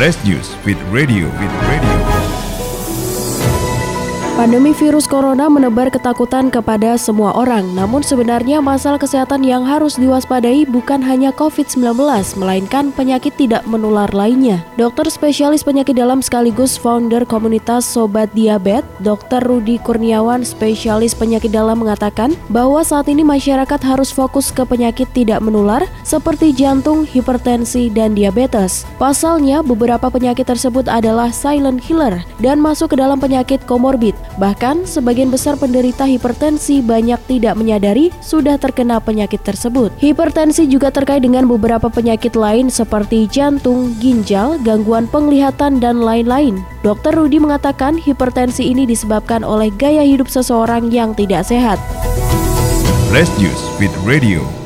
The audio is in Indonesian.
Flash News with Radio with Radio. Pandemi virus corona menebar ketakutan kepada semua orang, namun sebenarnya masalah kesehatan yang harus diwaspadai bukan hanya COVID-19, melainkan penyakit tidak menular lainnya. Dokter spesialis penyakit dalam sekaligus founder komunitas Sobat Diabet, Dr. Rudi Kurniawan, spesialis penyakit dalam mengatakan bahwa saat ini masyarakat harus fokus ke penyakit tidak menular seperti jantung, hipertensi, dan diabetes. Pasalnya, beberapa penyakit tersebut adalah silent killer dan masuk ke dalam penyakit komorbid. Bahkan, sebagian besar penderita hipertensi banyak tidak menyadari sudah terkena penyakit tersebut. Hipertensi juga terkait dengan beberapa penyakit lain seperti jantung, ginjal, gangguan penglihatan, dan lain-lain. Dr. Rudi mengatakan hipertensi ini disebabkan oleh gaya hidup seseorang yang tidak sehat. Flash News with Radio